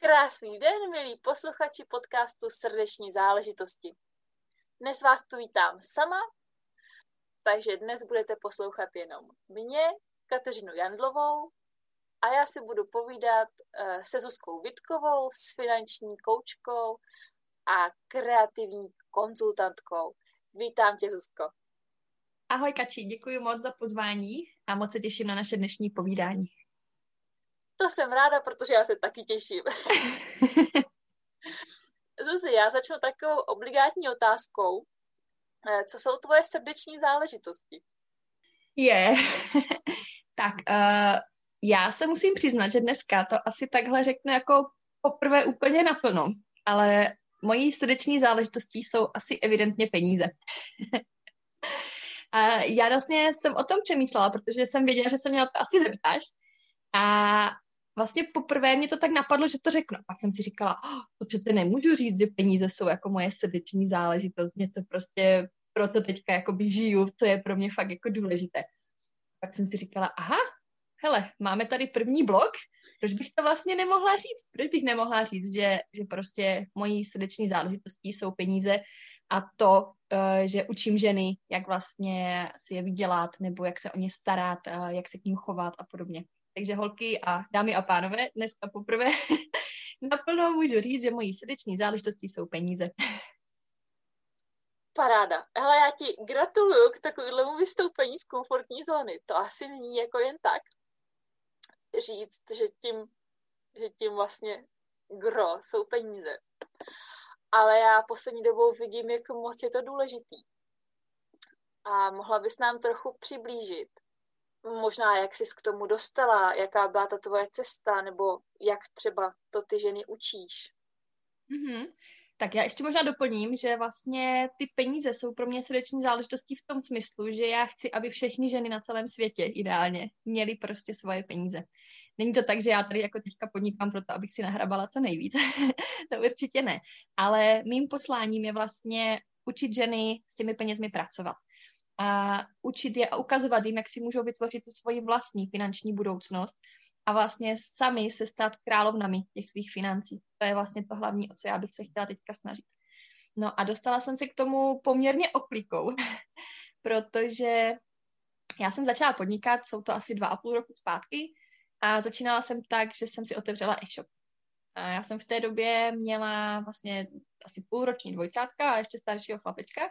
Krásný den, milí posluchači podcastu Srdeční záležitosti. Dnes vás tu vítám sama, takže dnes budete poslouchat jenom mě, Kateřinu Jandlovou, a já si budu povídat uh, se Zuzkou Vitkovou, s finanční koučkou a kreativní konzultantkou. Vítám tě, Zuzko. Ahoj, Kači, děkuji moc za pozvání a moc se těším na naše dnešní povídání. To jsem ráda, protože já se taky těším. Zuzi, já začnu takovou obligátní otázkou. Eh, co jsou tvoje srdeční záležitosti? Je. tak, uh, já se musím přiznat, že dneska to asi takhle řeknu jako poprvé úplně naplno, ale mojí srdeční záležitostí jsou asi evidentně peníze. A já vlastně jsem o tom přemýšlela, protože jsem věděla, že se mě to asi zeptáš. A vlastně poprvé mě to tak napadlo, že to řeknu. Pak jsem si říkala, oh, to nemůžu říct, že peníze jsou jako moje srdeční záležitost, něco prostě pro to teďka jakoby žiju, co je pro mě fakt jako důležité. Pak jsem si říkala, aha, hele, máme tady první blok, proč bych to vlastně nemohla říct? Proč bych nemohla říct, že, že prostě mojí srdeční záležitostí jsou peníze a to, uh, že učím ženy, jak vlastně si je vydělat, nebo jak se o ně starat, uh, jak se k ním chovat a podobně. Takže holky a dámy a pánové, dneska poprvé naplno můžu říct, že mojí srdeční záležitosti jsou peníze. Paráda. Hele, já ti gratuluju k takovému vystoupení z komfortní zóny. To asi není jako jen tak říct, že tím, že tím vlastně gro jsou peníze. Ale já poslední dobou vidím, jak moc je to důležitý. A mohla bys nám trochu přiblížit, možná jak jsi k tomu dostala, jaká byla ta tvoje cesta, nebo jak třeba to ty ženy učíš. Mm-hmm. Tak já ještě možná doplním, že vlastně ty peníze jsou pro mě srdeční záležitostí v tom smyslu, že já chci, aby všechny ženy na celém světě ideálně měly prostě svoje peníze. Není to tak, že já tady jako teďka podnikám proto, abych si nahrabala co nejvíc. to určitě ne. Ale mým posláním je vlastně učit ženy s těmi penězmi pracovat a učit je a ukazovat jim, jak si můžou vytvořit tu svoji vlastní finanční budoucnost a vlastně sami se stát královnami těch svých financí. To je vlastně to hlavní, o co já bych se chtěla teďka snažit. No a dostala jsem se k tomu poměrně oklikou, protože já jsem začala podnikat, jsou to asi dva a půl roku zpátky a začínala jsem tak, že jsem si otevřela e-shop. A já jsem v té době měla vlastně asi půlroční dvojčátka a ještě staršího chlapečka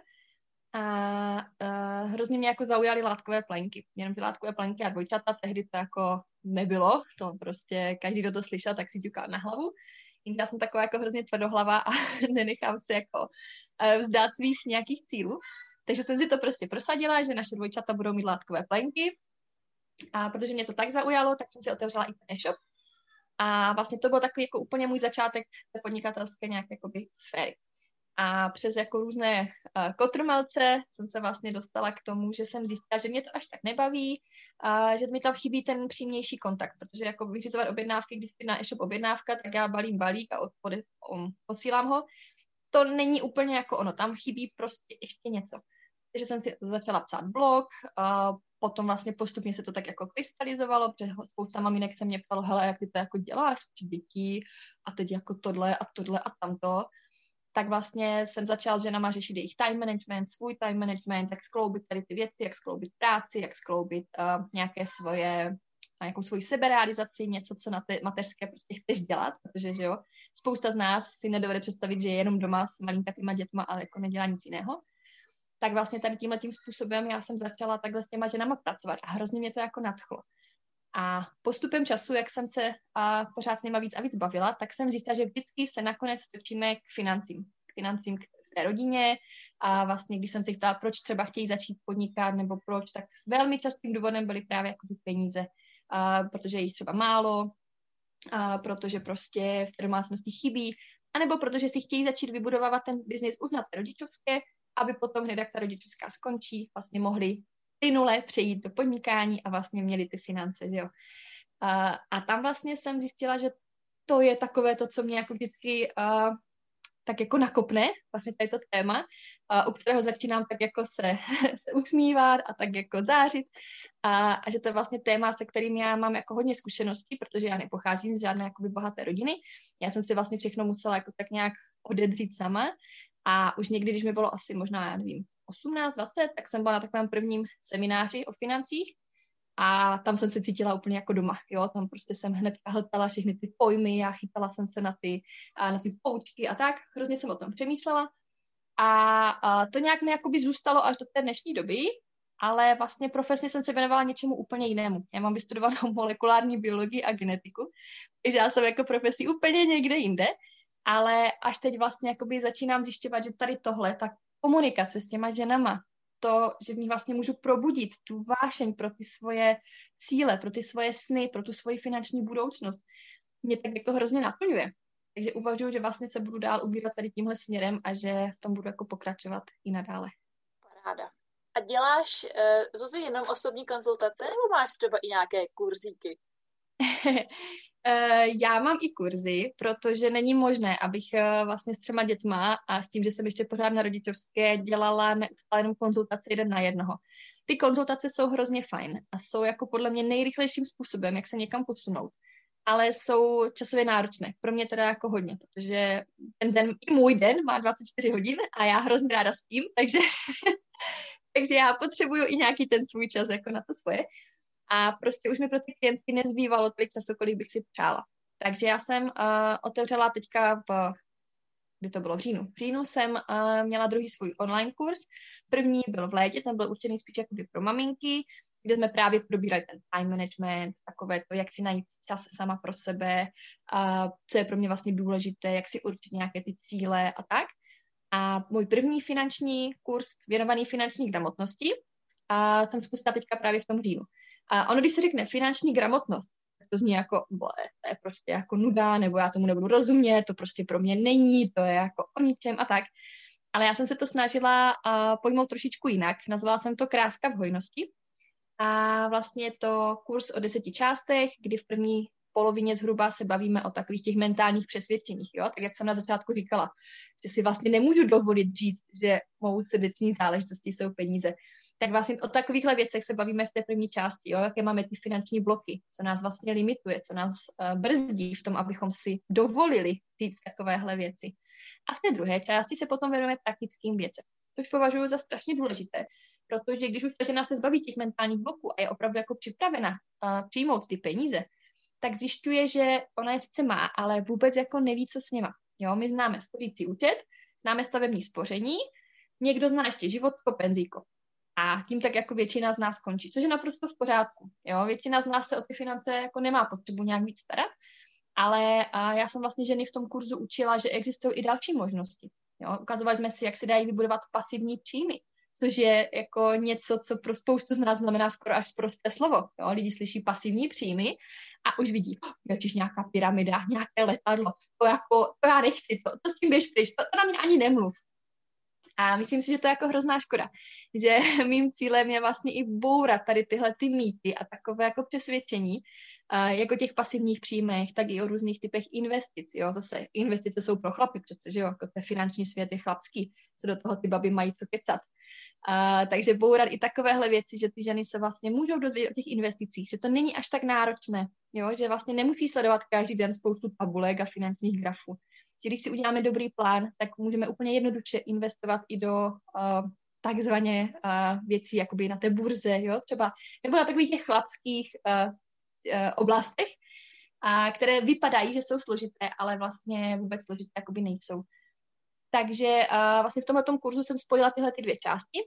a uh, hrozně mě jako zaujaly látkové plenky. Jenom ty látkové plenky a dvojčata tehdy to jako nebylo, to prostě každý, kdo to slyšel, tak si ťuká na hlavu. Já jsem taková jako hrozně tvrdohlava a nenechám se jako uh, vzdát svých nějakých cílů. Takže jsem si to prostě prosadila, že naše dvojčata budou mít látkové plenky. A protože mě to tak zaujalo, tak jsem si otevřela i ten e-shop. A vlastně to byl takový jako úplně můj začátek té podnikatelské nějaké jakoby sféry. A přes jako různé uh, kotrmelce jsem se vlastně dostala k tomu, že jsem zjistila, že mě to až tak nebaví, a že mi tam chybí ten přímější kontakt, protože jako vyřizovat objednávky, když je na e-shop objednávka, tak já balím balík a odpody, um, posílám ho. To není úplně jako ono, tam chybí prostě ještě něco. Takže jsem si začala psát blog, uh, potom vlastně postupně se to tak jako krystalizovalo, protože spousta maminek se mě ptalo, hele, jak ty to jako děláš, děti a teď jako tohle a tohle a tamto tak vlastně jsem začala s ženama řešit jejich time management, svůj time management, jak skloubit tady ty věci, jak skloubit práci, jak skloubit uh, nějaké svoje nějakou svoji seberealizaci, něco, co na té mateřské prostě chceš dělat, protože, že jo, spousta z nás si nedovede představit, že je jenom doma s malinkatýma dětma, ale jako nedělá nic jiného. Tak vlastně tady tímhle tím způsobem já jsem začala takhle s těma ženama pracovat a hrozně mě to jako nadchlo. A postupem času, jak jsem se a pořád s nima víc a víc bavila, tak jsem zjistila, že vždycky se nakonec točíme k financím. K financím k té rodině a vlastně, když jsem si ptala, proč třeba chtějí začít podnikat nebo proč, tak s velmi častým důvodem byly právě jako peníze, a protože jich třeba málo, a protože prostě v domácnosti chybí anebo protože si chtějí začít vybudovávat ten biznis už na té rodičovské, aby potom hned, jak ta rodičovská skončí, vlastně mohli plynule přejít do podnikání a vlastně měli ty finance, že jo. A, a tam vlastně jsem zjistila, že to je takové to, co mě jako vždycky uh, tak jako nakopne, vlastně tady to téma, uh, u kterého začínám tak jako se, se usmívat a tak jako zářit a, a že to je vlastně téma, se kterým já mám jako hodně zkušeností, protože já nepocházím z žádné jakoby bohaté rodiny. Já jsem si vlastně všechno musela jako tak nějak odedřít sama a už někdy, když mi bylo asi možná, já nevím, 18, 20, tak jsem byla na takovém prvním semináři o financích a tam jsem se cítila úplně jako doma, jo, tam prostě jsem hned hltala všechny ty pojmy a chytala jsem se na ty, na ty poučky a tak, hrozně jsem o tom přemýšlela a, a to nějak mi jakoby zůstalo až do té dnešní doby, ale vlastně profesně jsem se věnovala něčemu úplně jinému. Já mám vystudovanou molekulární biologii a genetiku, takže já jsem jako profesí úplně někde jinde, ale až teď vlastně jakoby začínám zjišťovat, že tady tohle, tak komunikace s těma ženama, to, že v ní vlastně můžu probudit tu vášeň pro ty svoje cíle, pro ty svoje sny, pro tu svoji finanční budoucnost, mě tak jako hrozně naplňuje. Takže uvažuji, že vlastně se budu dál ubírat tady tímhle směrem a že v tom budu jako pokračovat i nadále. Paráda. A děláš, uh, Zuzi, jenom osobní konzultace nebo máš třeba i nějaké kurzíky? Eh, já mám i kurzy, protože není možné, abych eh, vlastně s třema dětma a s tím, že jsem ještě pořád na rodičovské dělala neustále jenom konzultace jeden na jednoho. Ty konzultace jsou hrozně fajn a jsou jako podle mě nejrychlejším způsobem, jak se někam posunout ale jsou časově náročné. Pro mě teda jako hodně, protože ten den, i můj den má 24 hodin a já hrozně ráda spím, takže, takže já potřebuju i nějaký ten svůj čas jako na to svoje a prostě už mi pro ty klientky nezbývalo tolik času, kolik bych si přála. Takže já jsem uh, otevřela teďka v kdy to bylo v říjnu. V říjnu jsem uh, měla druhý svůj online kurz. První byl v létě, ten byl určený spíš jakoby pro maminky, kde jsme právě probírali ten time management, takové to, jak si najít čas sama pro sebe, uh, co je pro mě vlastně důležité, jak si určit nějaké ty cíle a tak. A můj první finanční kurz věnovaný finanční gramotnosti a jsem spustila teďka právě v tom říjnu. A ono, když se řekne finanční gramotnost, to zní jako, ble, to je prostě jako nuda, nebo já tomu nebudu rozumět, to prostě pro mě není, to je jako o ničem a tak. Ale já jsem se to snažila uh, pojmout trošičku jinak. Nazvala jsem to Kráska v hojnosti. A vlastně je to kurz o deseti částech, kdy v první polovině zhruba se bavíme o takových těch mentálních přesvědčeních, jo? Tak jak jsem na začátku říkala, že si vlastně nemůžu dovolit říct, že mou srdeční záležitosti jsou peníze tak vlastně o takovýchhle věcech se bavíme v té první části, jo, jaké máme ty finanční bloky, co nás vlastně limituje, co nás uh, brzdí v tom, abychom si dovolili říct takovéhle věci. A v té druhé části se potom věnujeme praktickým věcem, což považuji za strašně důležité, protože když už ta žena se zbaví těch mentálních bloků a je opravdu jako připravena uh, přijmout ty peníze, tak zjišťuje, že ona je sice má, ale vůbec jako neví, co s něma. Jo, my známe spořící účet, známe stavební spoření, někdo zná ještě životko, penzíko. A tím tak jako většina z nás končí, což je naprosto v pořádku. Jo? Většina z nás se o ty finance jako nemá potřebu nějak víc starat, ale a já jsem vlastně ženy v tom kurzu učila, že existují i další možnosti. Jo? Ukazovali jsme si, jak se dají vybudovat pasivní příjmy, což je jako něco, co pro spoustu z nás znamená skoro až prosté slovo. Jo? Lidi slyší pasivní příjmy a už vidí, oh, ježiš, nějaká pyramida, nějaké letadlo, to jako, to já nechci, to, to s tím běž pryč, to, to na mě ani nemluv. A myslím si, že to je jako hrozná škoda, že mým cílem je vlastně i bourat tady tyhle ty mýty a takové jako přesvědčení, jako těch pasivních příjmech, tak i o různých typech investic. Jo? Zase investice jsou pro chlapy přece, že jo, jako ten finanční svět je chlapský, co do toho ty baby mají co kecat. Uh, takže bourat i takovéhle věci, že ty ženy se vlastně můžou dozvědět o těch investicích, že to není až tak náročné, jo? že vlastně nemusí sledovat každý den spoustu tabulek a finančních grafů že když si uděláme dobrý plán, tak můžeme úplně jednoduše investovat i do uh, takzvaně uh, věcí jakoby na té burze, jo, třeba, nebo na takových těch chlapských uh, uh, oblastech, a které vypadají, že jsou složité, ale vlastně vůbec složité jakoby nejsou. Takže uh, vlastně v tomto kurzu jsem spojila tyhle ty dvě části.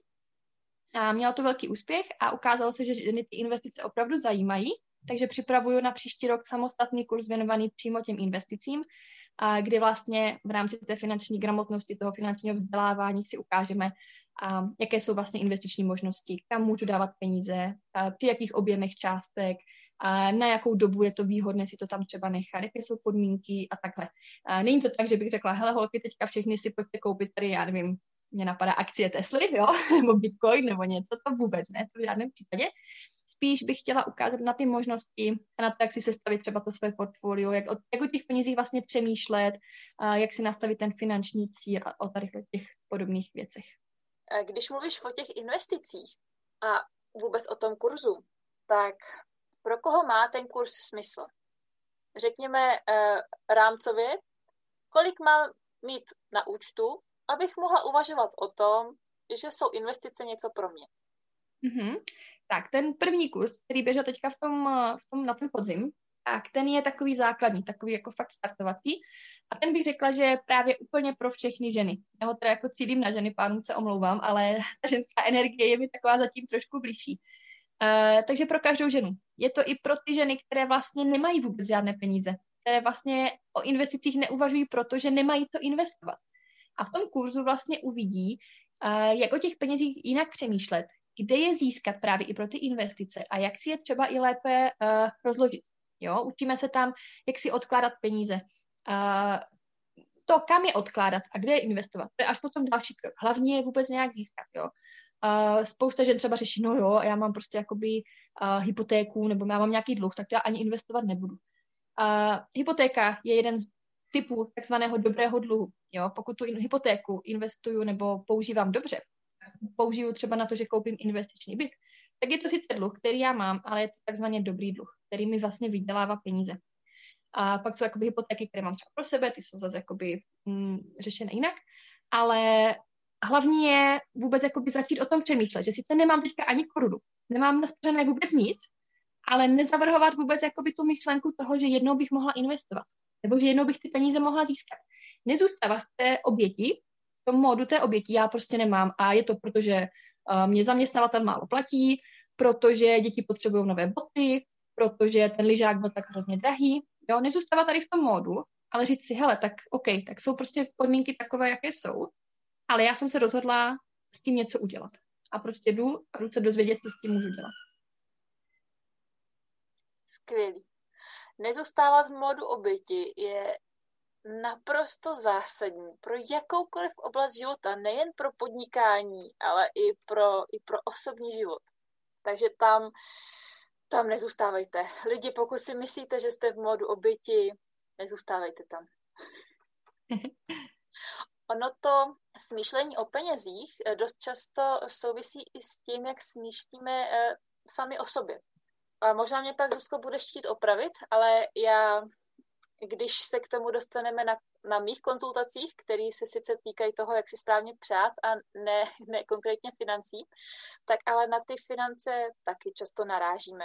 A měla to velký úspěch a ukázalo se, že ženy ty investice opravdu zajímají, takže připravuju na příští rok samostatný kurz věnovaný přímo těm investicím, a kdy vlastně v rámci té finanční gramotnosti, toho finančního vzdělávání si ukážeme, a jaké jsou vlastně investiční možnosti, kam můžu dávat peníze, a při jakých objemech částek, a na jakou dobu je to výhodné si to tam třeba nechat, jaké jsou podmínky a takhle. A není to tak, že bych řekla, hele holky, teďka všechny si pojďte koupit tady, já nevím, mě napadá akcie Tesly, jo, nebo Bitcoin, nebo něco, to vůbec ne, to v žádném případě. Spíš bych chtěla ukázat na ty možnosti a na to, jak si sestavit třeba to své portfolio, jak o, jak o těch penězích vlastně přemýšlet, a jak si nastavit ten finanční cíl a o tady těch podobných věcech. Když mluvíš o těch investicích a vůbec o tom kurzu, tak pro koho má ten kurz smysl? Řekněme eh, rámcově, kolik má mít na účtu, abych mohla uvažovat o tom, že jsou investice něco pro mě. Mm-hmm. Tak ten první kurz, který běžel teďka v tom, v tom na ten podzim, tak ten je takový základní, takový jako fakt startovací. A ten bych řekla, že je právě úplně pro všechny ženy. Já ho teda jako cílím na ženy, pánům se omlouvám, ale ta ženská energie je mi taková zatím trošku blížší. Uh, takže pro každou ženu. Je to i pro ty ženy, které vlastně nemají vůbec žádné peníze, které vlastně o investicích neuvažují, protože nemají to investovat. A v tom kurzu vlastně uvidí, uh, jak o těch penězích jinak přemýšlet, kde je získat právě i pro ty investice a jak si je třeba i lépe uh, rozložit. Jo? Učíme se tam, jak si odkládat peníze. Uh, to, kam je odkládat a kde je investovat, to je až potom další krok. Hlavně je vůbec nějak získat. Jo? Uh, spousta žen třeba řeší, no jo, já mám prostě jakoby uh, hypotéku nebo já mám nějaký dluh, tak to já ani investovat nebudu. Uh, hypotéka je jeden z typů takzvaného dobrého dluhu. Jo? Pokud tu hypotéku investuju nebo používám dobře, použiju třeba na to, že koupím investiční byt, tak je to sice dluh, který já mám, ale je to takzvaně dobrý dluh, který mi vlastně vydělává peníze. A pak jsou jakoby hypotéky, které mám třeba pro sebe, ty jsou zase jakoby mm, řešené jinak, ale hlavní je vůbec jakoby začít o tom přemýšlet, že sice nemám teďka ani korunu, nemám naspořené vůbec nic, ale nezavrhovat vůbec jakoby tu myšlenku toho, že jednou bych mohla investovat, nebo že jednou bych ty peníze mohla získat. Nezůstávat v té oběti, tom módu té oběti já prostě nemám a je to proto, že uh, mě zaměstnavatel málo platí, protože děti potřebují nové boty, protože ten lyžák byl tak hrozně drahý. Jo, nezůstávat tady v tom módu, ale říct si, hele, tak OK, tak jsou prostě podmínky takové, jaké jsou, ale já jsem se rozhodla s tím něco udělat. A prostě jdu a jdu se dozvědět, co s tím můžu dělat. Skvělý. Nezůstávat v modu oběti je naprosto zásadní pro jakoukoliv oblast života, nejen pro podnikání, ale i pro, i pro osobní život. Takže tam, tam nezůstávejte. Lidi, pokud si myslíte, že jste v modu oběti, nezůstávejte tam. Ono to smýšlení o penězích eh, dost často souvisí i s tím, jak smýšlíme eh, sami o sobě. A možná mě pak, Zuzko, budeš chtít opravit, ale já, když se k tomu dostaneme na, na mých konzultacích, které se sice týkají toho, jak si správně přát a ne, ne konkrétně financí, tak ale na ty finance taky často narážíme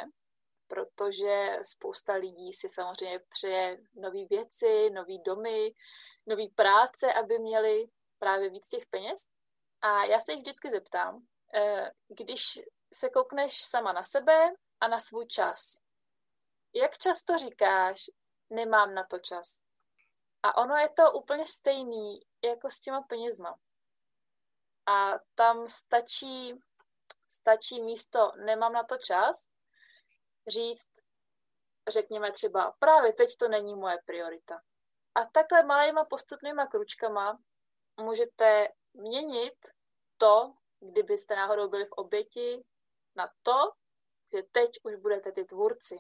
protože spousta lidí si samozřejmě přeje nové věci, nové domy, nové práce, aby měli právě víc těch peněz. A já se jich vždycky zeptám, eh, když se koukneš sama na sebe a na svůj čas, jak často říkáš, nemám na to čas? A ono je to úplně stejný jako s těma penězma. A tam stačí, stačí místo nemám na to čas, říct, řekněme třeba, právě teď to není moje priorita. A takhle malýma postupnýma kručkama můžete měnit to, kdybyste náhodou byli v oběti, na to, že teď už budete ty tvůrci.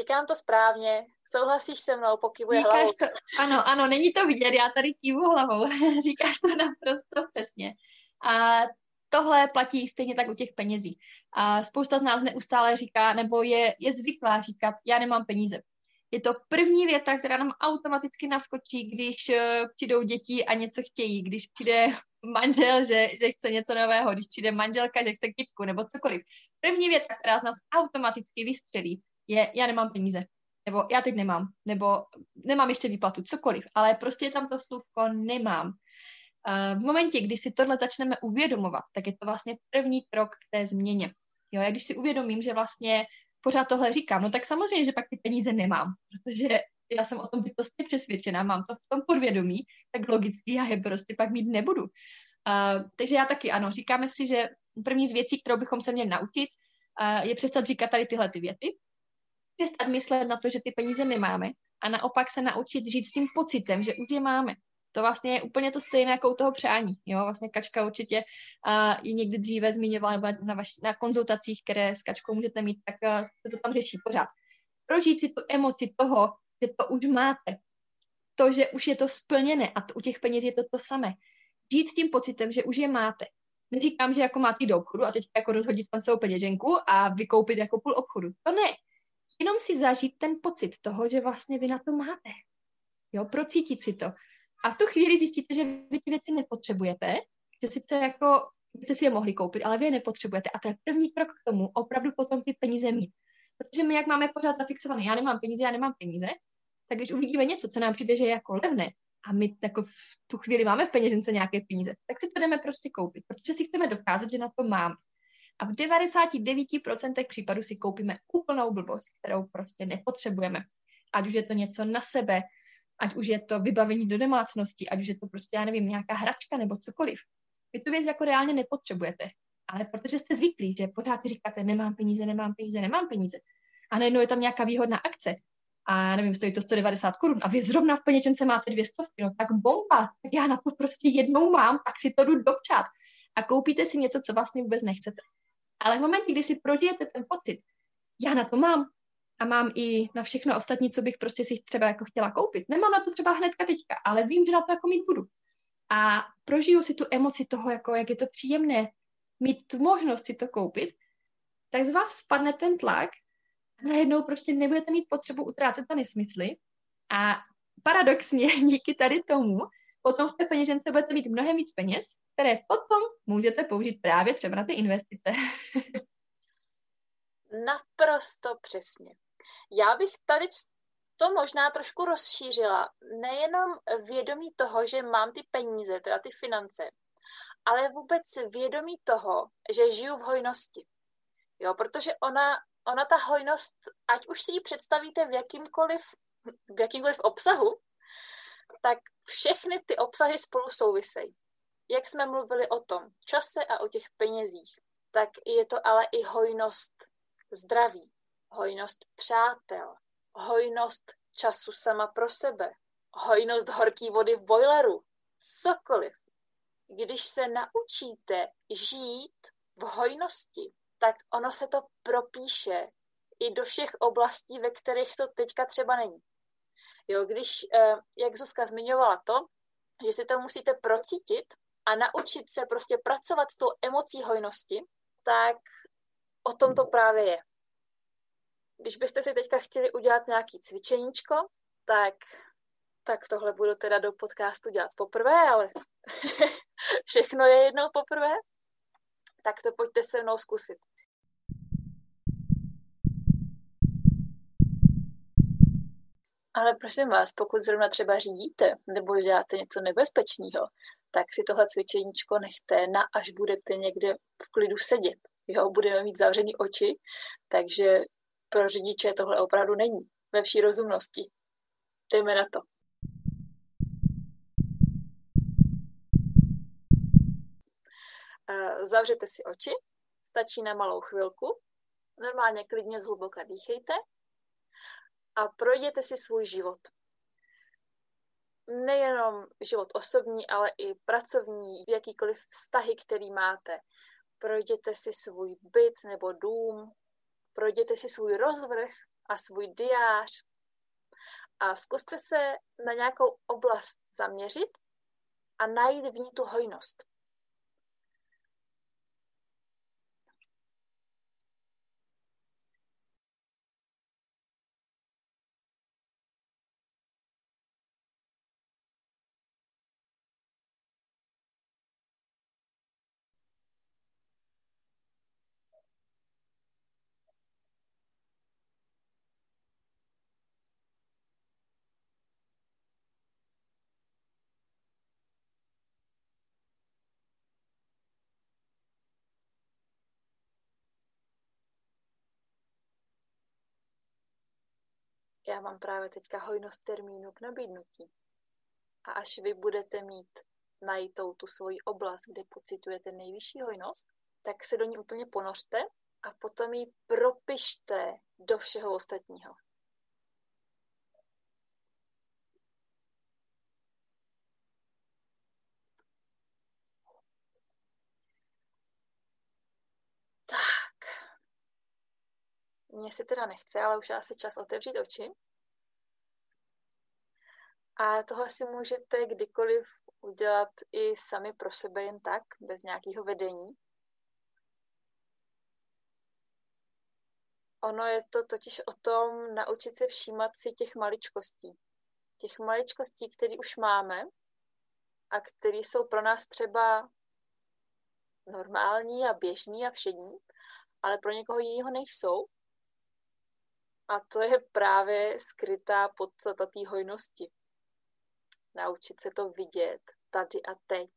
Říkám to správně, souhlasíš se mnou, pokyvuje Říkáš hlavou. To, ano, ano, není to vidět, já tady kývu hlavou. Říkáš to naprosto přesně. A tohle platí stejně tak u těch penězí. A spousta z nás neustále říká, nebo je, je zvyklá říkat, já nemám peníze. Je to první věta, která nám automaticky naskočí, když uh, přijdou děti a něco chtějí, když přijde manžel, že, že chce něco nového, když přijde manželka, že chce kytku nebo cokoliv. První věta, která z nás automaticky vystřelí, je já nemám peníze, nebo já teď nemám, nebo nemám ještě výplatu, cokoliv, ale prostě je tam to slůvko nemám. V momentě, kdy si tohle začneme uvědomovat, tak je to vlastně první krok k té změně. Jo, já když si uvědomím, že vlastně pořád tohle říkám, no tak samozřejmě, že pak ty peníze nemám, protože já jsem o tom bytostně přesvědčená, mám to v tom podvědomí, tak logicky já je prostě pak mít nebudu. Uh, takže já taky ano, říkáme si, že první z věcí, kterou bychom se měli naučit, uh, je přestat říkat tady tyhle ty věty přestat myslet na to, že ty peníze nemáme a naopak se naučit žít s tím pocitem, že už je máme. To vlastně je úplně to stejné jako u toho přání. Jo? Vlastně Kačka určitě uh, i někdy dříve zmiňovala na, na, vaš, na konzultacích, které s Kačkou můžete mít, tak uh, se to tam řeší pořád. Prožít si tu emoci toho, že to už máte. To, že už je to splněné a to, u těch peněz je to to samé. Žít s tím pocitem, že už je máte. Neříkám, že jako máte do obchodu a teď jako rozhodit tam celou peněženku a vykoupit jako půl obchodu. To ne. Jenom si zažít ten pocit toho, že vlastně vy na to máte. Jo, procítit si to. A v tu chvíli zjistíte, že vy ty věci nepotřebujete, že sice jako byste si je mohli koupit, ale vy je nepotřebujete. A to je první krok k tomu, opravdu potom ty peníze mít. Protože my, jak máme pořád zafixované, já nemám peníze, já nemám peníze, tak když uvidíme něco, co nám přijde, že je jako levné, a my jako v tu chvíli máme v peněžence nějaké peníze, tak si to jdeme prostě koupit, protože si chceme dokázat, že na to máme. A v 99% případů si koupíme úplnou blbost, kterou prostě nepotřebujeme. Ať už je to něco na sebe, ať už je to vybavení do domácnosti, ať už je to prostě, já nevím, nějaká hračka nebo cokoliv. Vy tu věc jako reálně nepotřebujete, ale protože jste zvyklí, že pořád si říkáte, nemám peníze, nemám peníze, nemám peníze. A najednou je tam nějaká výhodná akce a já nevím, stojí to 190 korun a vy zrovna v peněžence máte dvě stovky, no tak bomba, tak já na to prostě jednou mám, tak si to jdu dopčat a koupíte si něco, co vlastně vůbec nechcete. Ale v momentě, kdy si prožijete ten pocit, já na to mám, a mám i na všechno ostatní, co bych prostě si třeba jako chtěla koupit. Nemám na to třeba hnedka teďka, ale vím, že na to jako mít budu. A prožiju si tu emoci toho, jako jak je to příjemné mít tu možnost si to koupit, tak z vás spadne ten tlak a najednou prostě nebudete mít potřebu utrácet ta nesmysly a paradoxně díky tady tomu potom v té peněžence budete mít mnohem víc peněz, které potom můžete použít právě třeba na ty investice. Naprosto přesně. Já bych tady to možná trošku rozšířila. Nejenom vědomí toho, že mám ty peníze, teda ty finance, ale vůbec vědomí toho, že žiju v hojnosti. Jo, protože ona, ona ta hojnost, ať už si ji představíte v jakýmkoliv, v jakýmkoliv obsahu, tak všechny ty obsahy spolu souvisejí. Jak jsme mluvili o tom čase a o těch penězích, tak je to ale i hojnost zdraví, hojnost přátel, hojnost času sama pro sebe, hojnost horké vody v boileru, cokoliv. Když se naučíte žít v hojnosti, tak ono se to propíše i do všech oblastí, ve kterých to teďka třeba není. Jo, když, eh, jak Zuzka zmiňovala to, že si to musíte procítit a naučit se prostě pracovat s tou emocí hojnosti, tak o tom to právě je když byste si teďka chtěli udělat nějaký cvičeníčko, tak, tak tohle budu teda do podcastu dělat poprvé, ale všechno je jednou poprvé, tak to pojďte se mnou zkusit. Ale prosím vás, pokud zrovna třeba řídíte nebo děláte něco nebezpečného, tak si tohle cvičeníčko nechte na, až budete někde v klidu sedět. Jo, budeme mít zavřený oči, takže pro řidiče tohle opravdu není ve vší rozumnosti. Jdeme na to. Eh, zavřete si oči, stačí na malou chvilku, normálně klidně zhluboka dýchejte a projděte si svůj život. Nejenom život osobní, ale i pracovní, jakýkoliv vztahy, který máte. Projděte si svůj byt nebo dům, projděte si svůj rozvrh a svůj diář a zkuste se na nějakou oblast zaměřit a najít v ní tu hojnost. Já mám právě teďka hojnost termínu k nabídnutí. A až vy budete mít najitou tu svoji oblast, kde pocitujete nejvyšší hojnost, tak se do ní úplně ponořte a potom ji propište do všeho ostatního. Tak. Mně se teda nechce, ale už asi čas otevřít oči. A tohle si můžete kdykoliv udělat i sami pro sebe jen tak, bez nějakého vedení. Ono je to totiž o tom naučit se všímat si těch maličkostí. Těch maličkostí, které už máme a které jsou pro nás třeba normální a běžný a všední, ale pro někoho jiného nejsou. A to je právě skrytá podstata té hojnosti. Naučit se to vidět tady a teď.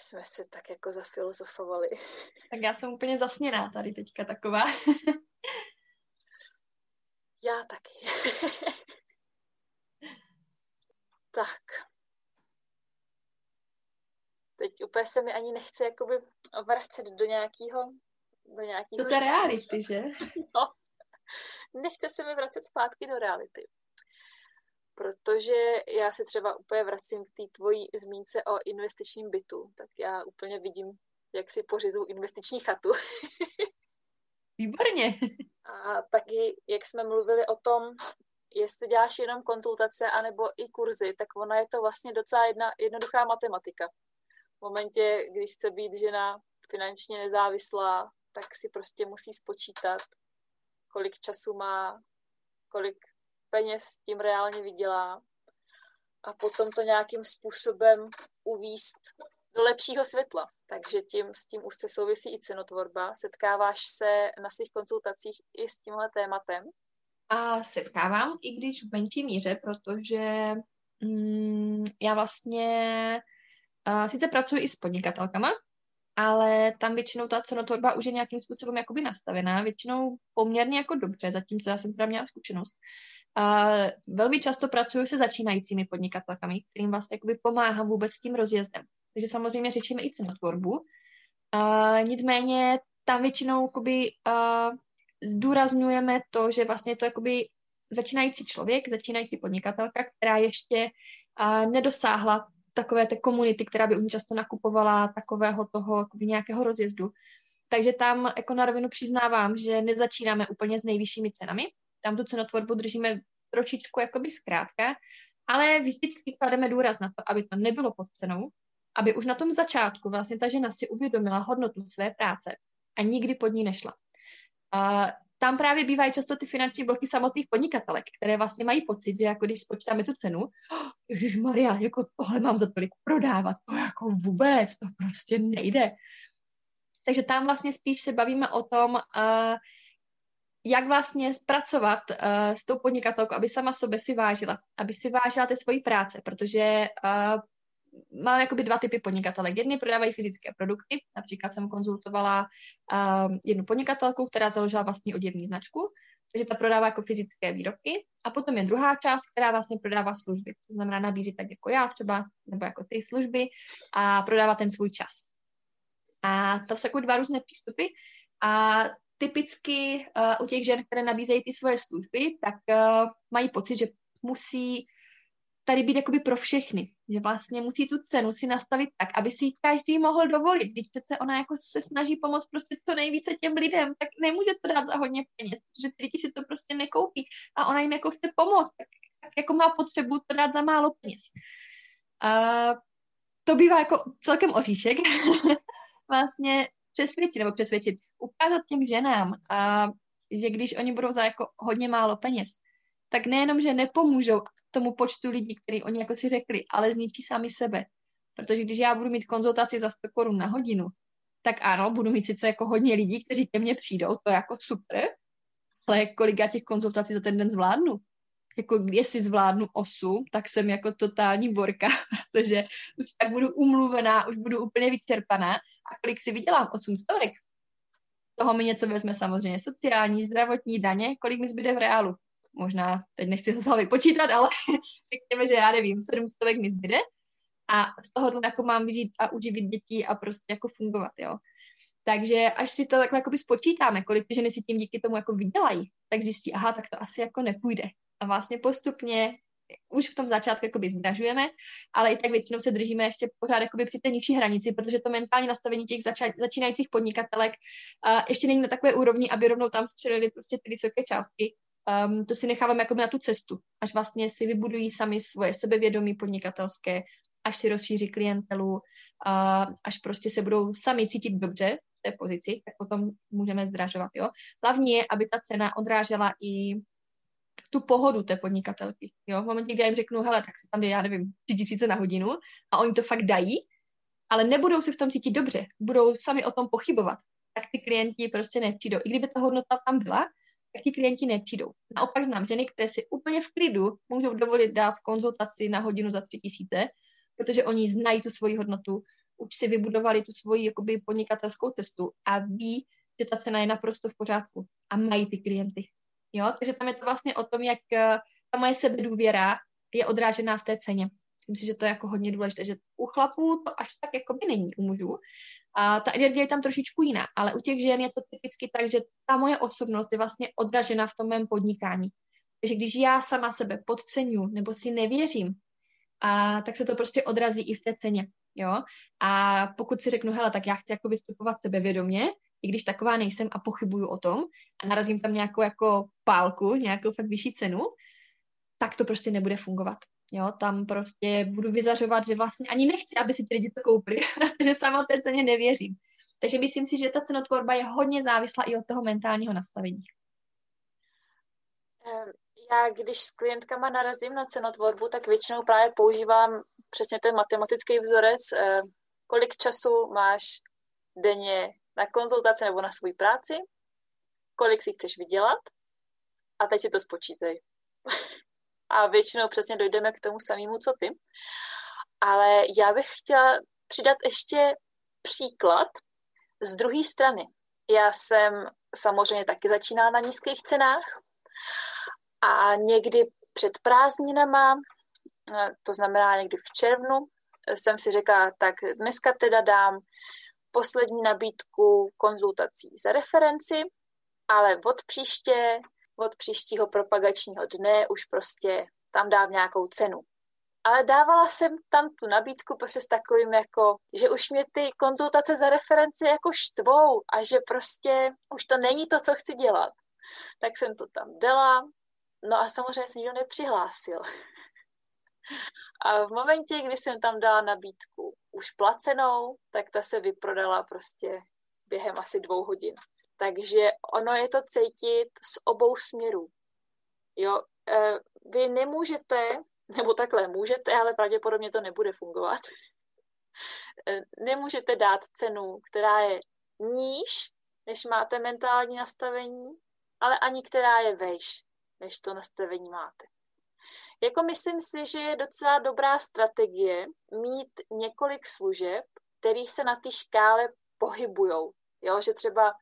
jsme si tak jako zafilozofovali. Tak já jsem úplně zasněná tady teďka taková. já taky. tak. Teď úplně se mi ani nechce jakoby vracet do nějakého do nějakého... Do té reality, že? No. Nechce se mi vracet zpátky do reality protože já se třeba úplně vracím k té tvojí zmínce o investičním bytu, tak já úplně vidím, jak si pořizu investiční chatu. Výborně. A taky, jak jsme mluvili o tom, jestli děláš jenom konzultace anebo i kurzy, tak ona je to vlastně docela jedna, jednoduchá matematika. V momentě, kdy chce být žena finančně nezávislá, tak si prostě musí spočítat, kolik času má, kolik peněz tím reálně vydělá a potom to nějakým způsobem uvíst do lepšího světla. Takže tím, s tím úzce souvisí i cenotvorba. Setkáváš se na svých konzultacích i s tímhle tématem? A setkávám, i když v menší míře, protože mm, já vlastně uh, sice pracuji i s podnikatelkama, ale tam většinou ta cenotvorba už je nějakým způsobem jakoby nastavená, většinou poměrně jako dobře, zatím to já jsem teda měla zkušenost. A velmi často pracuji se začínajícími podnikatelkami, kterým vlastně jakoby pomáhám vůbec s tím rozjezdem. Takže samozřejmě řešíme i cenotvorbu. A nicméně tam většinou jakoby, a zdůrazňujeme to, že vlastně to jakoby začínající člověk, začínající podnikatelka, která ještě a nedosáhla takové té komunity, která by u ní často nakupovala takového toho nějakého rozjezdu. Takže tam jako na rovinu přiznávám, že nezačínáme úplně s nejvyššími cenami. Tam tu cenotvorbu držíme trošičku jakoby zkrátka, ale vždycky klademe důraz na to, aby to nebylo pod cenou, aby už na tom začátku vlastně ta žena si uvědomila hodnotu své práce a nikdy pod ní nešla. A tam právě bývají často ty finanční bloky samotných podnikatelek, které vlastně mají pocit, že jako když spočítáme tu cenu, oh, Maria, jako tohle mám za tolik prodávat, to jako vůbec, to prostě nejde. Takže tam vlastně spíš se bavíme o tom, uh, jak vlastně zpracovat uh, s tou podnikatelkou, aby sama sobě si vážila, aby si vážila té svojí práce, protože uh, mám jakoby dva typy podnikatelek. Jedny prodávají fyzické produkty, například jsem konzultovala uh, jednu podnikatelku, která založila vlastní oděvní značku, takže ta prodává jako fyzické výrobky a potom je druhá část, která vlastně prodává služby. To znamená nabízí tak jako já třeba, nebo jako ty služby a prodává ten svůj čas. A to jsou jako dva různé přístupy a typicky uh, u těch žen, které nabízejí ty svoje služby, tak uh, mají pocit, že musí tady být jakoby pro všechny, že vlastně musí tu cenu si nastavit tak, aby si ji každý mohl dovolit. Když přece ona jako se snaží pomoct prostě co nejvíce těm lidem, tak nemůže to dát za hodně peněz, protože ty lidi si to prostě nekoupí a ona jim jako chce pomoct, tak, tak jako má potřebu to dát za málo peněz. Uh, to bývá jako celkem oříšek. vlastně přesvědčit nebo přesvědčit, ukázat těm ženám, uh, že když oni budou za jako hodně málo peněz, tak nejenom, že nepomůžou tomu počtu lidí, který oni jako si řekli, ale zničí sami sebe. Protože když já budu mít konzultaci za 100 korun na hodinu, tak ano, budu mít sice jako hodně lidí, kteří ke mně přijdou, to je jako super, ale kolik já těch konzultací za ten den zvládnu? Jako jestli zvládnu 8, tak jsem jako totální borka, protože už tak budu umluvená, už budu úplně vyčerpaná a kolik si vydělám? 8 stovek. Toho mi něco vezme samozřejmě sociální, zdravotní, daně, kolik mi zbyde v reálu možná teď nechci to hlavy počítat, ale řekněme, že já nevím, 700 mi zbyde. a z toho jako mám vyžít a uživit děti a prostě jako fungovat, jo. Takže až si to takhle jakoby spočítáme, kolik ty ženy si tím díky tomu jako vydělají, tak zjistí, aha, tak to asi jako nepůjde. A vlastně postupně už v tom začátku jakoby zdražujeme, ale i tak většinou se držíme ještě pořád jakoby při té nižší hranici, protože to mentální nastavení těch zača- začínajících podnikatelek uh, ještě není na takové úrovni, aby rovnou tam střelili prostě ty vysoké částky. Um, to si necháváme jako na tu cestu, až vlastně si vybudují sami svoje sebevědomí podnikatelské, až si rozšíří klientelu, uh, až prostě se budou sami cítit dobře v té pozici, tak potom můžeme zdražovat. Jo? Hlavní je, aby ta cena odrážela i tu pohodu té podnikatelky. Jo? V momentě, kdy já jim řeknu, hele, tak se tam jde, já nevím, tři tisíce na hodinu a oni to fakt dají, ale nebudou se v tom cítit dobře, budou sami o tom pochybovat, tak ty klienti prostě nepřijdou. I kdyby ta hodnota tam byla, tak ti klienti nepřijdou. Naopak znám ženy, které si úplně v klidu můžou dovolit dát konzultaci na hodinu za tři tisíce, protože oni znají tu svoji hodnotu, už si vybudovali tu svoji jakoby, podnikatelskou cestu a ví, že ta cena je naprosto v pořádku a mají ty klienty. Jo? Takže tam je to vlastně o tom, jak eh, ta moje sebedůvěra je odrážená v té ceně. Myslím si, že to je jako hodně důležité, že u chlapů to až tak jako by není u mužů. A ta energie je tam trošičku jiná, ale u těch žen je to typicky tak, že ta moje osobnost je vlastně odražena v tom mém podnikání. Takže když já sama sebe podceňu nebo si nevěřím, a tak se to prostě odrazí i v té ceně. Jo? A pokud si řeknu, hele, tak já chci jako vystupovat sebevědomě, i když taková nejsem a pochybuju o tom a narazím tam nějakou jako pálku, nějakou fakt vyšší cenu, tak to prostě nebude fungovat. Jo, tam prostě budu vyzařovat, že vlastně ani nechci, aby si ty lidi to koupili, protože sama té ceně nevěřím. Takže myslím si, že ta cenotvorba je hodně závislá i od toho mentálního nastavení. Já, když s klientkama narazím na cenotvorbu, tak většinou právě používám přesně ten matematický vzorec, eh, kolik času máš denně na konzultaci nebo na svou práci, kolik si chceš vydělat a teď si to spočítej. a většinou přesně dojdeme k tomu samému, co ty. Ale já bych chtěla přidat ještě příklad z druhé strany. Já jsem samozřejmě taky začínala na nízkých cenách a někdy před prázdninama, to znamená někdy v červnu, jsem si řekla, tak dneska teda dám poslední nabídku konzultací za referenci, ale od příště, od příštího propagačního dne už prostě tam dám nějakou cenu. Ale dávala jsem tam tu nabídku prostě s takovým jako, že už mě ty konzultace za referenci jako štvou a že prostě už to není to, co chci dělat. Tak jsem to tam dala, no a samozřejmě se nikdo nepřihlásil. A v momentě, kdy jsem tam dala nabídku už placenou, tak ta se vyprodala prostě během asi dvou hodin. Takže ono je to cítit z obou směrů. Jo, e, vy nemůžete, nebo takhle můžete, ale pravděpodobně to nebude fungovat. E, nemůžete dát cenu, která je níž, než máte mentální nastavení, ale ani která je vejš, než to nastavení máte. Jako myslím si, že je docela dobrá strategie mít několik služeb, které se na té škále pohybujou. Jo, že třeba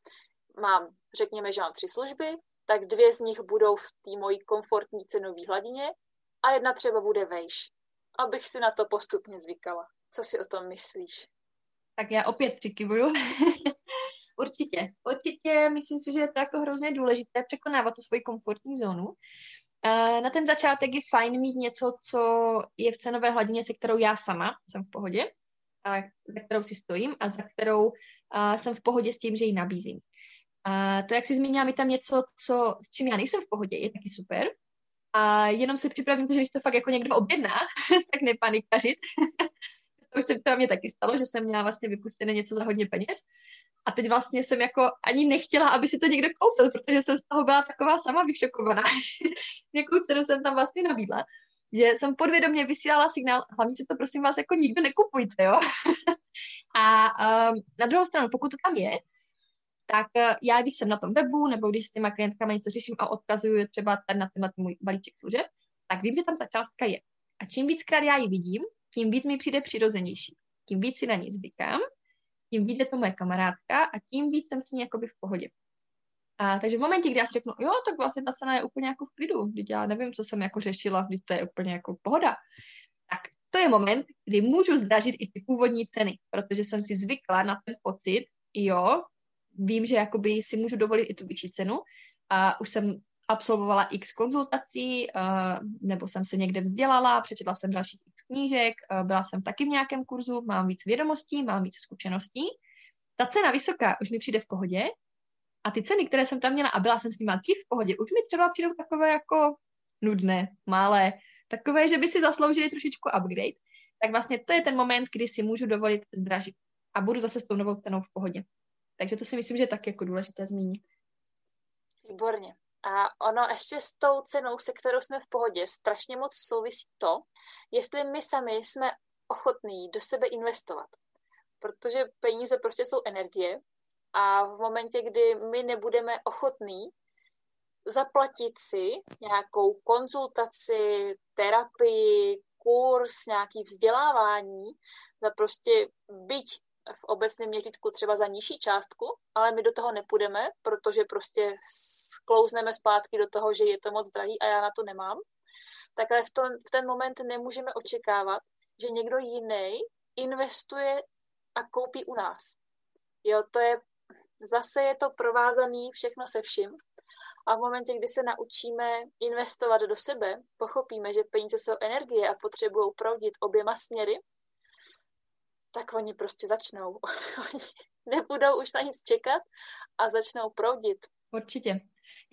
mám, řekněme, že mám tři služby, tak dvě z nich budou v té mojí komfortní cenové hladině a jedna třeba bude vejš, abych si na to postupně zvykala. Co si o tom myslíš? Tak já opět přikivuju. určitě, určitě myslím si, že je to jako hrozně důležité překonávat tu svoji komfortní zónu, Eh, na ten začátek je fajn mít něco, co je v cenové hladině, se kterou já sama jsem v pohodě, a za kterou si stojím a za kterou a jsem v pohodě s tím, že ji nabízím. A to, jak si zmínila, mi tam něco, co, s čím já nejsem v pohodě, je taky super. A jenom si připravím že když to fakt jako někdo objedná, tak nepanikařit. to už se to mě taky stalo, že jsem měla vlastně vypuštěné něco za hodně peněz a teď vlastně jsem jako ani nechtěla, aby si to někdo koupil, protože jsem z toho byla taková sama vyšokovaná. Jakou cenu jsem tam vlastně nabídla. Že jsem podvědomě vysílala signál, hlavně si to prosím vás jako nikdo nekupujte, jo. a um, na druhou stranu, pokud to tam je, tak uh, já, když jsem na tom webu, nebo když s těma klientkama něco řeším a odkazuju třeba tady na tenhle můj balíček služeb, tak vím, že tam ta částka je. A čím víckrát já ji vidím, tím víc mi přijde přirozenější. Tím víc si na ní zvykám tím víc je to moje kamarádka a tím víc jsem s ní jakoby v pohodě. A, takže v momentě, kdy já si řeknu, jo, tak vlastně ta cena je úplně jako v klidu, když já nevím, co jsem jako řešila, když to je úplně jako pohoda, tak to je moment, kdy můžu zdražit i ty původní ceny, protože jsem si zvykla na ten pocit, jo, vím, že jakoby si můžu dovolit i tu vyšší cenu a už jsem absolvovala x konzultací, uh, nebo jsem se někde vzdělala, přečetla jsem dalších x knížek, uh, byla jsem taky v nějakém kurzu, mám víc vědomostí, mám víc zkušeností. Ta cena vysoká už mi přijde v pohodě a ty ceny, které jsem tam měla a byla jsem s nimi dřív v pohodě, už mi třeba přijdou takové jako nudné, malé, takové, že by si zasloužili trošičku upgrade, tak vlastně to je ten moment, kdy si můžu dovolit zdražit a budu zase s tou novou cenou v pohodě. Takže to si myslím, že je taky jako důležité zmínit. Výborně. A ono ještě s tou cenou, se kterou jsme v pohodě, strašně moc souvisí to, jestli my sami jsme ochotní do sebe investovat. Protože peníze prostě jsou energie a v momentě, kdy my nebudeme ochotní zaplatit si nějakou konzultaci, terapii, kurz, nějaký vzdělávání za prostě byť v obecném měřítku třeba za nižší částku, ale my do toho nepůjdeme, protože prostě sklouzneme zpátky do toho, že je to moc drahý a já na to nemám, tak ale v, tom, v ten moment nemůžeme očekávat, že někdo jiný investuje a koupí u nás. Jo, to je, zase je to provázaný všechno se vším. A v momentě, kdy se naučíme investovat do sebe, pochopíme, že peníze jsou energie a potřebují proudit oběma směry, tak oni prostě začnou. oni nebudou už na nic čekat a začnou proudit. Určitě.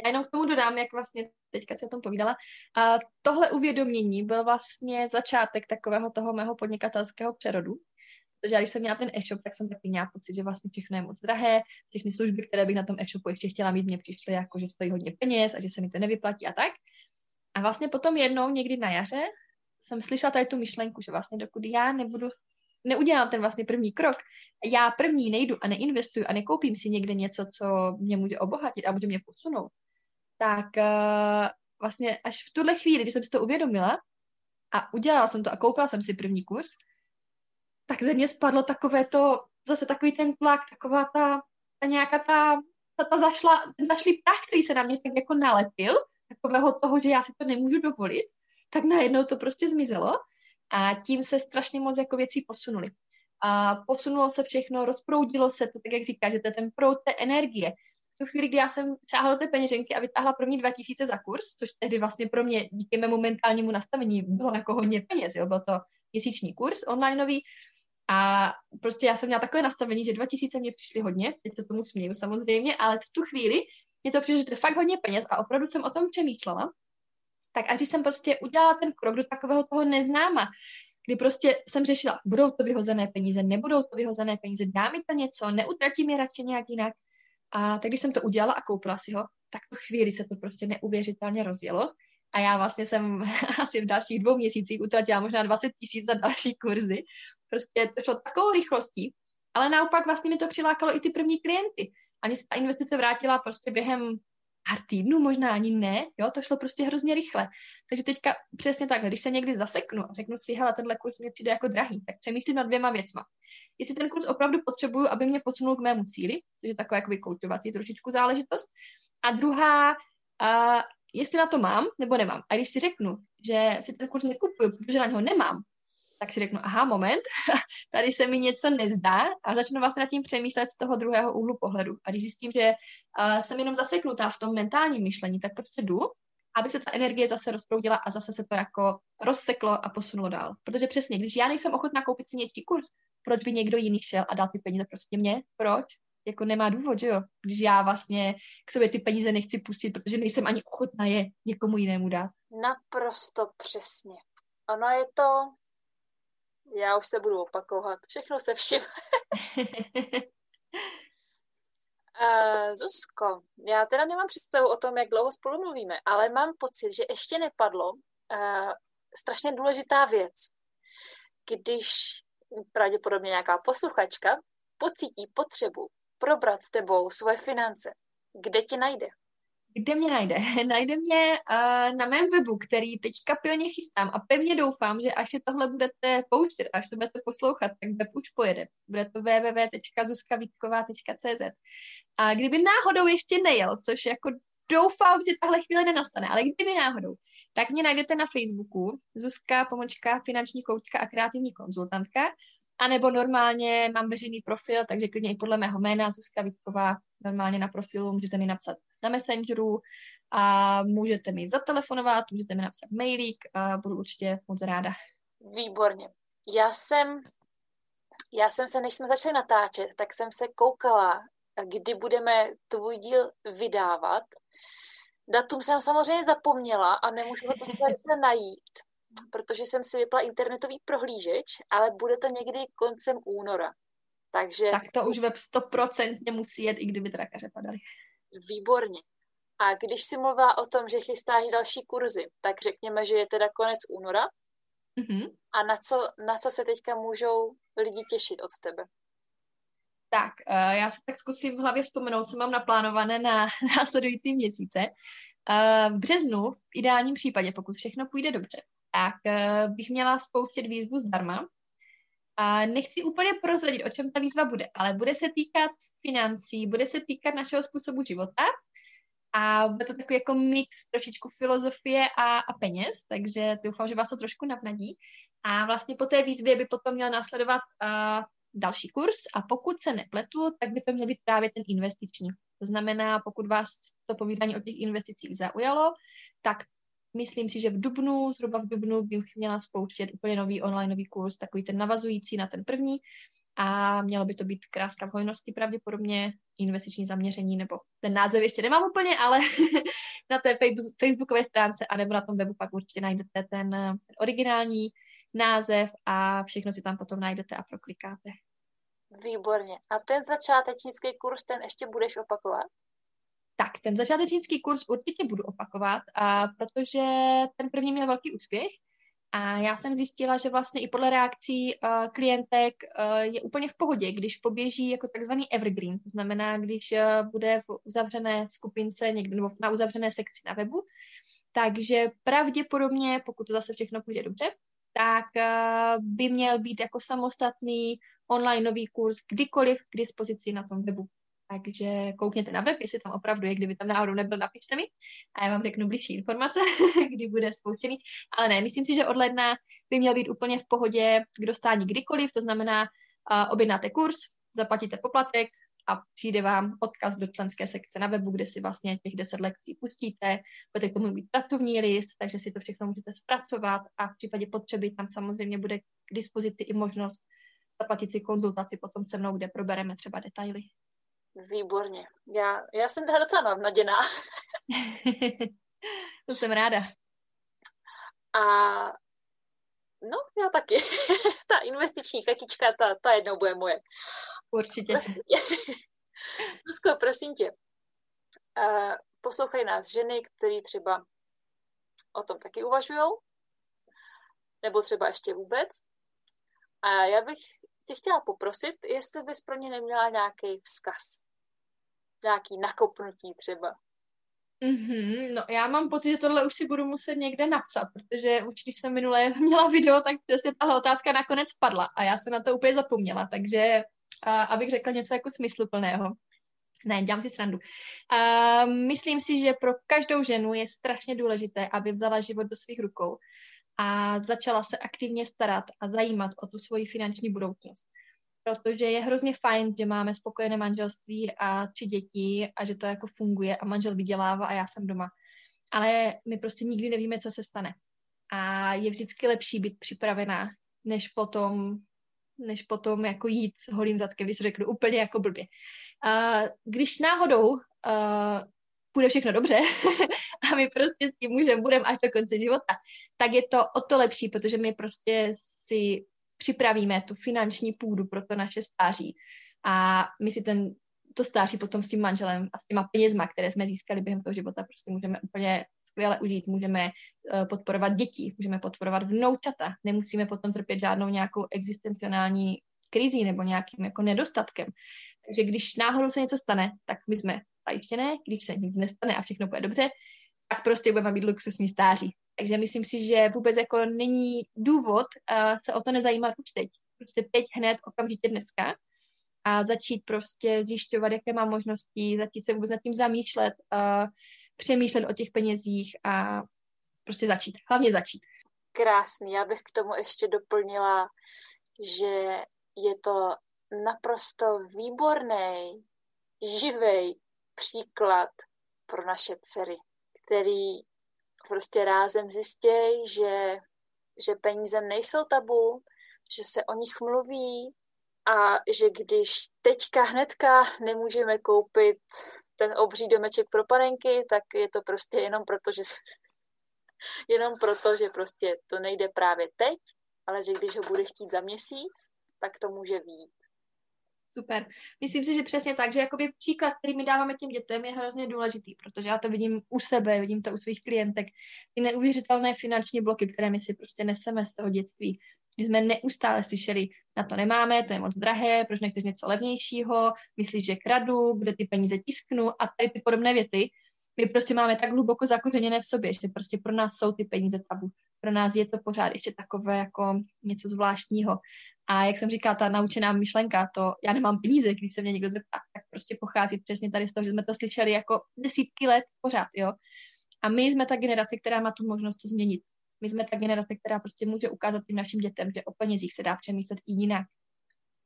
Já jenom k tomu dodám, jak vlastně teďka se o tom povídala. A tohle uvědomění byl vlastně začátek takového toho mého podnikatelského přerodu. Protože já, když jsem měla ten e-shop, tak jsem taky měla pocit, že vlastně všechno je moc drahé, všechny služby, které bych na tom e-shopu ještě chtěla mít, mě přišly jako, že stojí hodně peněz a že se mi to nevyplatí a tak. A vlastně potom jednou někdy na jaře jsem slyšela tady tu myšlenku, že vlastně dokud já nebudu neudělám ten vlastně první krok, já první nejdu a neinvestuju a nekoupím si někde něco, co mě může obohatit a může mě posunout, tak uh, vlastně až v tuhle chvíli, kdy jsem si to uvědomila a udělala jsem to a koupila jsem si první kurz, tak ze mě spadlo takové to, zase takový ten tlak, taková ta, ta nějaká ta, ta, ta zašla, ten zašlý prach, který se na mě tak jako nalepil, takového toho, že já si to nemůžu dovolit, tak najednou to prostě zmizelo a tím se strašně moc jako věcí posunuly. A posunulo se všechno, rozproudilo se to, tak jak říká, že to je ten proud té energie. V tu chvíli, kdy já jsem šáhla do té peněženky a vytáhla první 2000 za kurz, což tehdy vlastně pro mě díky mému mentálnímu nastavení bylo jako hodně peněz, jo, byl to měsíční kurz onlineový, a prostě já jsem měla takové nastavení, že 2000 mě přišly hodně, teď se tomu směju samozřejmě, ale v tu chvíli mě to přišlo, že to je fakt hodně peněz a opravdu jsem o tom přemýšlela tak a když jsem prostě udělala ten krok do takového toho neznáma, kdy prostě jsem řešila, budou to vyhozené peníze, nebudou to vyhozené peníze, dá mi to něco, neutratím je radši nějak jinak. A tak když jsem to udělala a koupila si ho, tak po chvíli se to prostě neuvěřitelně rozjelo. A já vlastně jsem asi v dalších dvou měsících utratila možná 20 tisíc za další kurzy. Prostě to šlo takovou rychlostí. Ale naopak vlastně mi to přilákalo i ty první klienty. A mi se ta investice vrátila prostě během pár týdnů, možná ani ne, jo, to šlo prostě hrozně rychle. Takže teďka přesně takhle, když se někdy zaseknu a řeknu si, hele, tenhle kurz mi přijde jako drahý, tak přemýšlím nad dvěma věcma. Jestli ten kurz opravdu potřebuju, aby mě posunul k mému cíli, což je taková jakoby koučovací trošičku záležitost. A druhá, a jestli na to mám nebo nemám. A když si řeknu, že si ten kurz nekupuju, protože na něho nemám, tak si řeknu, aha, moment, tady se mi něco nezdá a začnu vlastně nad tím přemýšlet z toho druhého úhlu pohledu. A když zjistím, že jsem jenom zaseknutá v tom mentálním myšlení, tak prostě jdu, aby se ta energie zase rozproudila a zase se to jako rozseklo a posunulo dál. Protože přesně, když já nejsem ochotná koupit si něčí kurz, proč by někdo jiný šel a dal ty peníze prostě mě? Proč? Jako nemá důvod, že jo? Když já vlastně k sobě ty peníze nechci pustit, protože nejsem ani ochotná je někomu jinému dát. Naprosto přesně. Ono je to já už se budu opakovat. Všechno se vším. Uh, Zuzko, já teda nemám představu o tom, jak dlouho spolu mluvíme, ale mám pocit, že ještě nepadlo uh, strašně důležitá věc. Když pravděpodobně nějaká posluchačka pocítí potřebu probrat s tebou svoje finance, kde tě najde? Kde mě najde? Najde mě uh, na mém webu, který teďka pilně chystám a pevně doufám, že až si tohle budete pouštět, až to budete poslouchat, tak web už pojede. Bude to www.zuzkavitková.cz A kdyby náhodou ještě nejel, což jako doufám, že tahle chvíle nenastane, ale kdyby náhodou, tak mě najdete na Facebooku Zuzka, pomočka, finanční koučka a kreativní konzultantka, anebo normálně mám veřejný profil, takže klidně i podle mého jména Zuzka Vítková normálně na profilu můžete mi napsat na Messengeru a můžete mi zatelefonovat, můžete mi napsat mailík a budu určitě moc ráda. Výborně. Já jsem, já jsem se, než jsme začali natáčet, tak jsem se koukala, kdy budeme tvůj díl vydávat. Datum jsem samozřejmě zapomněla a nemůžu ho teď najít, protože jsem si vypla internetový prohlížeč, ale bude to někdy koncem února. Takže... Tak to už web 100% musí jet, i kdyby trakaře padaly. Výborně. A když si mluvila o tom, že chystáš další kurzy, tak řekněme, že je teda konec února. Mm-hmm. A na co, na co se teďka můžou lidi těšit od tebe? Tak, uh, já se tak zkusím v hlavě vzpomenout, co mám naplánované na následující měsíce. Uh, v březnu, v ideálním případě, pokud všechno půjde dobře, tak uh, bych měla spouštět výzvu zdarma. A nechci úplně prozradit, o čem ta výzva bude, ale bude se týkat financí, bude se týkat našeho způsobu života a bude to takový jako mix trošičku filozofie a, a peněz, takže doufám, že vás to trošku navnadí. A vlastně po té výzvě by potom měl následovat uh, další kurz a pokud se nepletu, tak by to měl být právě ten investiční. To znamená, pokud vás to povídání o těch investicích zaujalo, tak myslím si, že v Dubnu, zhruba v Dubnu bych měla spouštět úplně nový onlineový kurz, takový ten navazující na ten první a mělo by to být kráska v hojnosti pravděpodobně, investiční zaměření, nebo ten název ještě nemám úplně, ale na té facebookové stránce a nebo na tom webu pak určitě najdete ten, ten originální název a všechno si tam potom najdete a proklikáte. Výborně. A ten začátečnický kurz, ten ještě budeš opakovat? Tak, ten začátečnický kurz určitě budu opakovat, a protože ten první měl velký úspěch a já jsem zjistila, že vlastně i podle reakcí uh, klientek uh, je úplně v pohodě, když poběží jako takzvaný evergreen, to znamená, když uh, bude v uzavřené skupince někde nebo na uzavřené sekci na webu, takže pravděpodobně, pokud to zase všechno půjde dobře, tak by měl být jako samostatný online nový kurz kdykoliv k dispozici na tom webu. Takže koukněte na web, jestli tam opravdu je, kdyby tam náhodou nebyl, napište mi a já vám řeknu blížší informace, kdy bude spouštěný. Ale ne, myslím si, že od ledna by měl být úplně v pohodě k dostání kdykoliv, to znamená, uh, objednáte kurz, zaplatíte poplatek a přijde vám odkaz do členské sekce na webu, kde si vlastně těch 10 lekcí pustíte, budete k tomu mít pracovní list, takže si to všechno můžete zpracovat a v případě potřeby tam samozřejmě bude k dispozici i možnost zaplatit si konzultaci potom se mnou, kde probereme třeba detaily. Výborně. Já, já jsem teda docela navnaděná. to jsem ráda. A no, já taky. ta investiční katička, ta, ta jednou bude moje. Určitě. Zuzko, prosím tě. Uh, poslouchají nás ženy, které třeba o tom taky uvažují, nebo třeba ještě vůbec. A já bych tě chtěla poprosit, jestli bys pro ně neměla nějaký vzkaz. Nějaký nakopnutí třeba. Mm-hmm, no já mám pocit, že tohle už si budu muset někde napsat, protože už když jsem minule měla video, tak se tahle otázka nakonec padla a já se na to úplně zapomněla, takže a, abych řekla něco jako smysluplného. Ne, dělám si srandu. A, myslím si, že pro každou ženu je strašně důležité, aby vzala život do svých rukou a začala se aktivně starat a zajímat o tu svoji finanční budoucnost. Protože je hrozně fajn, že máme spokojené manželství a tři děti a že to jako funguje a manžel vydělává a já jsem doma. Ale my prostě nikdy nevíme, co se stane. A je vždycky lepší být připravená, než potom než potom jako jít s holým zadkem, když řeknu úplně jako blbě. A když náhodou uh, bude všechno dobře a my prostě s tím můžeme budeme až do konce života, tak je to o to lepší, protože my prostě si připravíme tu finanční půdu pro to naše stáří a my si ten, to stáří potom s tím manželem a s těma penězma, které jsme získali během toho života, prostě můžeme úplně skvěle užít, můžeme uh, podporovat děti, můžeme podporovat vnoučata, nemusíme potom trpět žádnou nějakou existenciální krizí nebo nějakým jako nedostatkem. Takže když náhodou se něco stane, tak my jsme zajištěné, když se nic nestane a všechno bude dobře, tak prostě budeme mít luxusní stáří. Takže myslím si, že vůbec jako není důvod uh, se o to nezajímat už teď. Prostě teď hned, okamžitě dneska. a začít prostě zjišťovat, jaké mám možnosti, začít se vůbec nad tím zamýšlet, uh, přemýšlet o těch penězích a prostě začít. Hlavně začít. Krásný. Já bych k tomu ještě doplnila, že je to naprosto výborný, živý příklad pro naše dcery, který prostě rázem zjistějí, že, že peníze nejsou tabu, že se o nich mluví a že když teďka hnedka nemůžeme koupit ten obří domeček pro panenky, tak je to prostě jenom proto, že jenom proto, že prostě to nejde právě teď, ale že když ho bude chtít za měsíc, tak to může výjít. Super. Myslím si, že přesně tak, že jakoby příklad, který my dáváme těm dětem, je hrozně důležitý, protože já to vidím u sebe, vidím to u svých klientek. Ty neuvěřitelné finanční bloky, které my si prostě neseme z toho dětství, kdy jsme neustále slyšeli, na to nemáme, to je moc drahé, proč nechceš něco levnějšího, myslíš, že kradu, kde ty peníze tisknu a tady ty podobné věty. My prostě máme tak hluboko zakořeněné v sobě, že prostě pro nás jsou ty peníze tabu. Pro nás je to pořád ještě takové jako něco zvláštního. A jak jsem říkala, ta naučená myšlenka, to já nemám peníze, když se mě někdo zeptá, tak prostě pochází přesně tady z toho, že jsme to slyšeli jako desítky let pořád, jo. A my jsme ta generace, která má tu možnost to změnit. My jsme ta generace, která prostě může ukázat těm našim dětem, že o penězích se dá přemýšlet i jinak.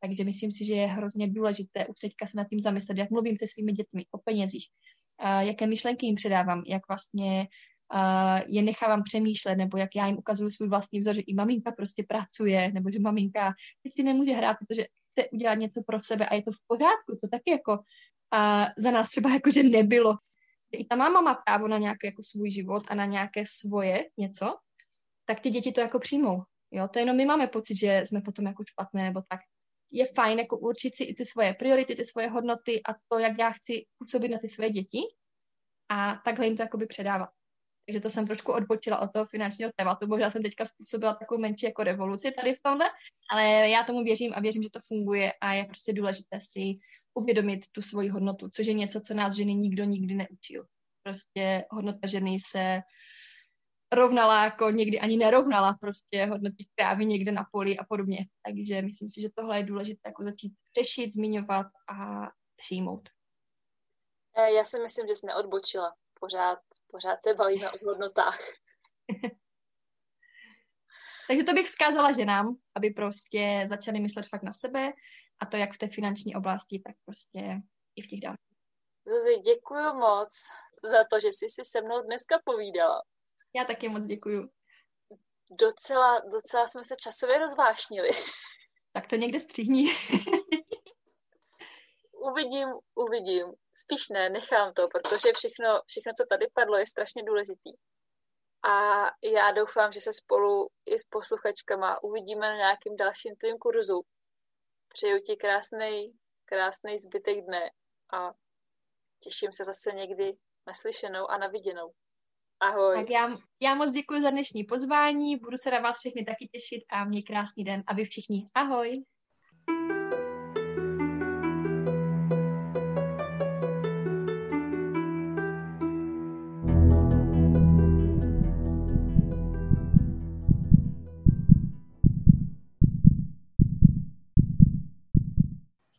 Takže myslím si, že je hrozně důležité už teďka se nad tím zamyslet, jak mluvím se svými dětmi o penězích, jaké myšlenky jim předávám, jak vlastně je nechávám přemýšlet, nebo jak já jim ukazuju svůj vlastní vzor, že i maminka prostě pracuje, nebo že maminka teď si nemůže hrát, protože chce udělat něco pro sebe a je to v pořádku, to taky jako uh, za nás třeba jako, že nebylo. I ta máma má právo na nějaký jako svůj život a na nějaké svoje něco, tak ty děti to jako přijmou. Jo, to jenom my máme pocit, že jsme potom jako špatné nebo tak. Je fajn jako určit si i ty svoje priority, ty svoje hodnoty a to, jak já chci působit na ty svoje děti a takhle jim to jakoby předávat. Takže to jsem trošku odbočila od toho finančního tématu. Možná jsem teďka způsobila takovou menší jako revoluci tady v tomhle, ale já tomu věřím a věřím, že to funguje a je prostě důležité si uvědomit tu svoji hodnotu, což je něco, co nás ženy nikdo nikdy neučil. Prostě hodnota ženy se rovnala, jako někdy ani nerovnala prostě hodnoty krávy někde na poli a podobně. Takže myslím si, že tohle je důležité jako začít řešit, zmiňovat a přijmout. Eh, já si myslím, že jsi neodbočila. Pořád, pořád se bavíme o hodnotách. Takže to bych vzkázala ženám, aby prostě začaly myslet fakt na sebe a to jak v té finanční oblasti, tak prostě i v těch dálkách. Zuzi, děkuji moc za to, že jsi si se mnou dneska povídala. Já taky moc děkuju. Docela, docela jsme se časově rozvášnili. Tak to někde střihni. uvidím, uvidím. Spíš ne, nechám to, protože všechno, všechno, co tady padlo, je strašně důležitý. A já doufám, že se spolu i s posluchačkama uvidíme na nějakým dalším tvým kurzu. Přeju ti krásný, krásný zbytek dne a těším se zase někdy naslyšenou a naviděnou. Ahoj. Tak já, já moc děkuji za dnešní pozvání, budu se na vás všechny taky těšit a měj krásný den a vy všichni. Ahoj. thank you